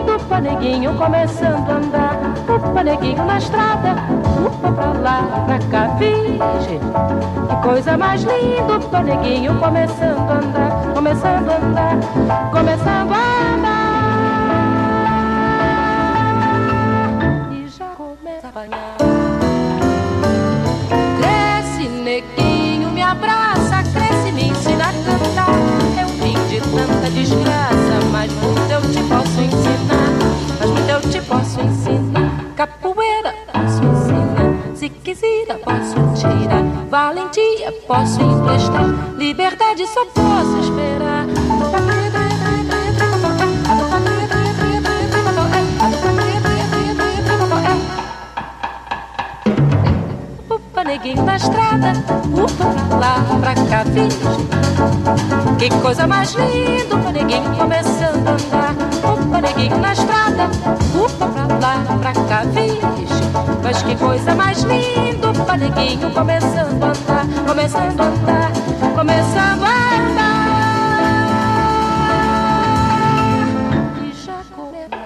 Mais linda, upa neguinho começando a andar, upa neguinho na estrada, upa pra lá pra cá, virgem. Que coisa mais linda, upa neguinho começando a andar, começando a andar, começando a andar. E já começa a apanhar. Cresce, neguinho, me abraça, cresce, me ensina a cantar. Eu vim de tanta desgraça, mas muito Capoeira, posso ensinar. Se quiser, posso tirar. Valentia, posso emprestar. Liberdade, só posso esperar. Neguinho na estrada, upa lá, pra cá, virgem. Que coisa mais linda, upa, neguinho começando a andar. Upa, neguinho na estrada, upa lá, pra cá, virgem. Mas que coisa mais linda, upa, neguinho começando a andar, começando a andar, começando a andar. E já começa.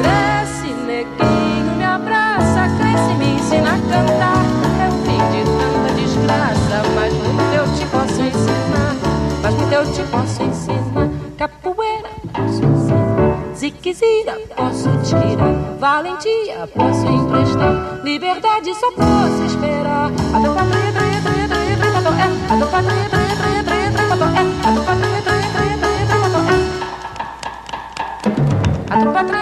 Cresce, neguinho, me abraça, cresce, me ensina a cantar. É o fim de tanta desgraça, mas muito eu te posso ensinar. Mas muito eu te posso ensinar. Ziquezira, posso tirar. Valentia, posso emprestar. Liberdade, só posso esperar. A do padre, tre, tre, tre, tre, é. A do padre, é. A do padre, é. A do padre,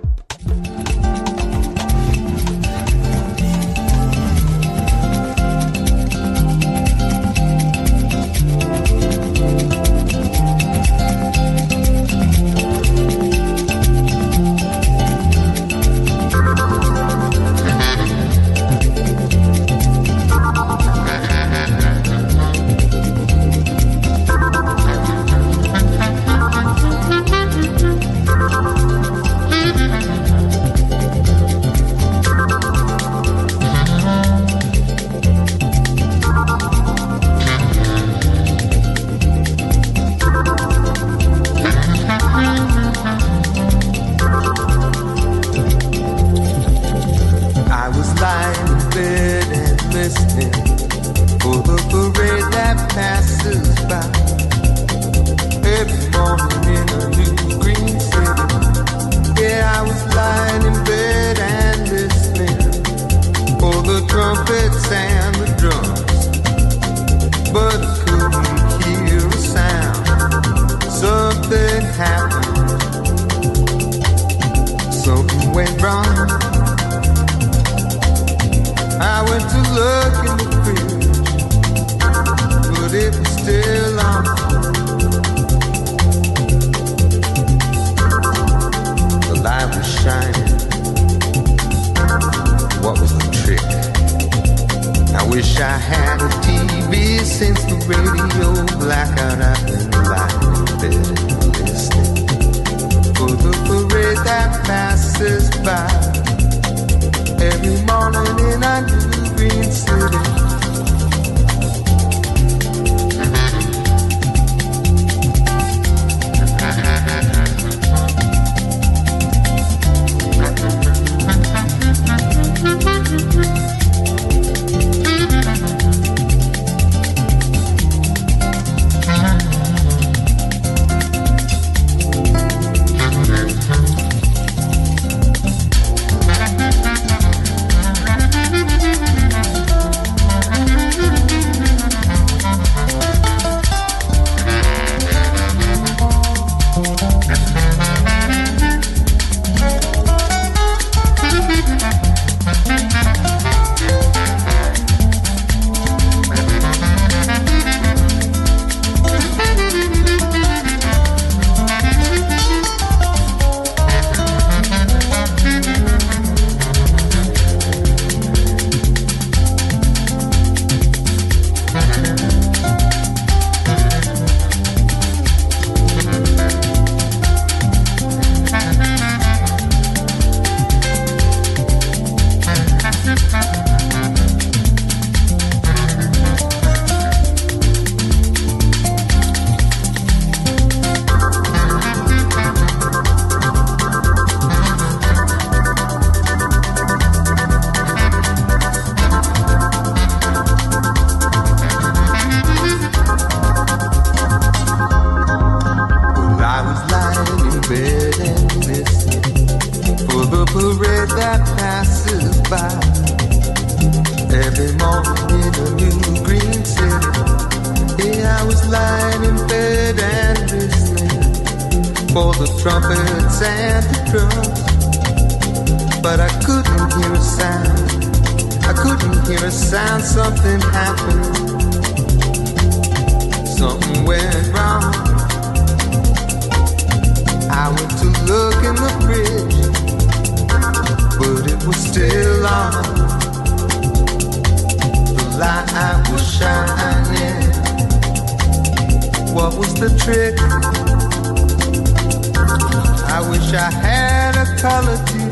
Bye. Morning in a new green city. Yeah, I was lying in bed and listening for the trumpets and the drums. But I couldn't hear a sound. I couldn't hear a sound. Something happened. Something went wrong. I went to look in the fridge, but it was still on. Shining. What was the trick? I wish I had a color TV.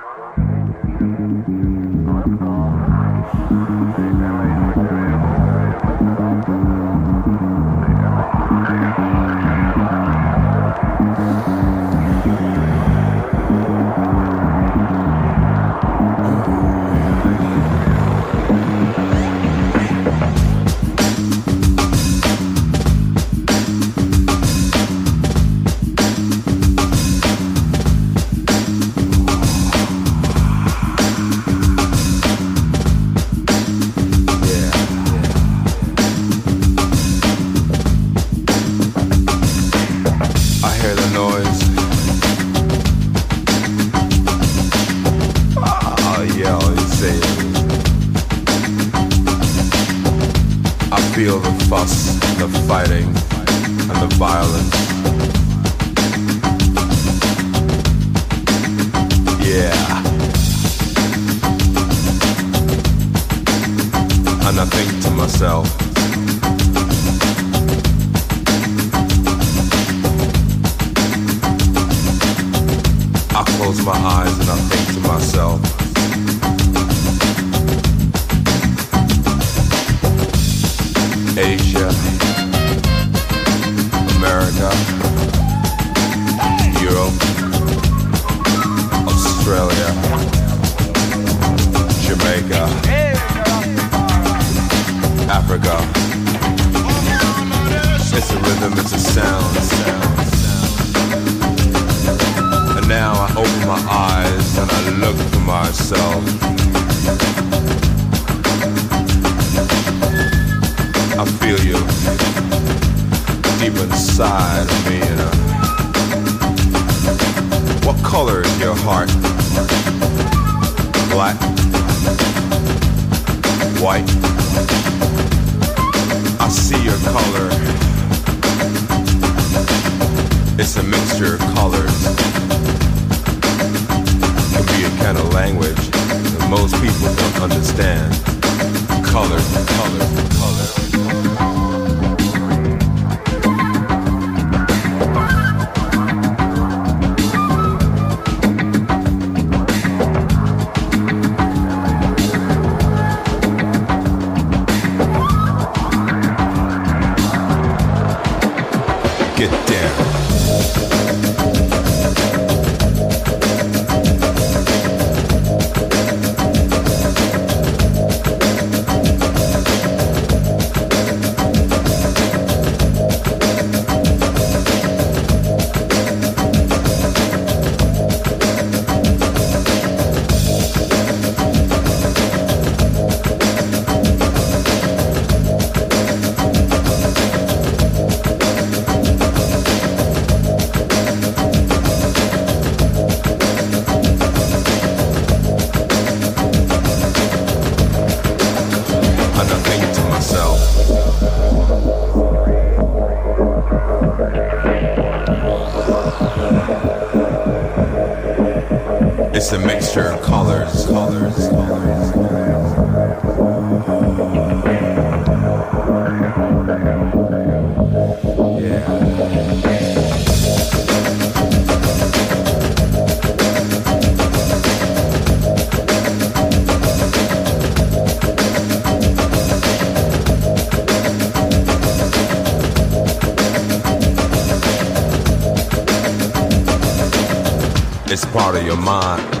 sound. And now I open my eyes and I look to myself. I feel you deep inside of me. You know. What color is your heart? Black? White? I see your color. It's a mixture of colors. It be a kind of language that most people don't understand. Color, color, color. It's a mixture of colors, colors, colors. colors. out of your mind.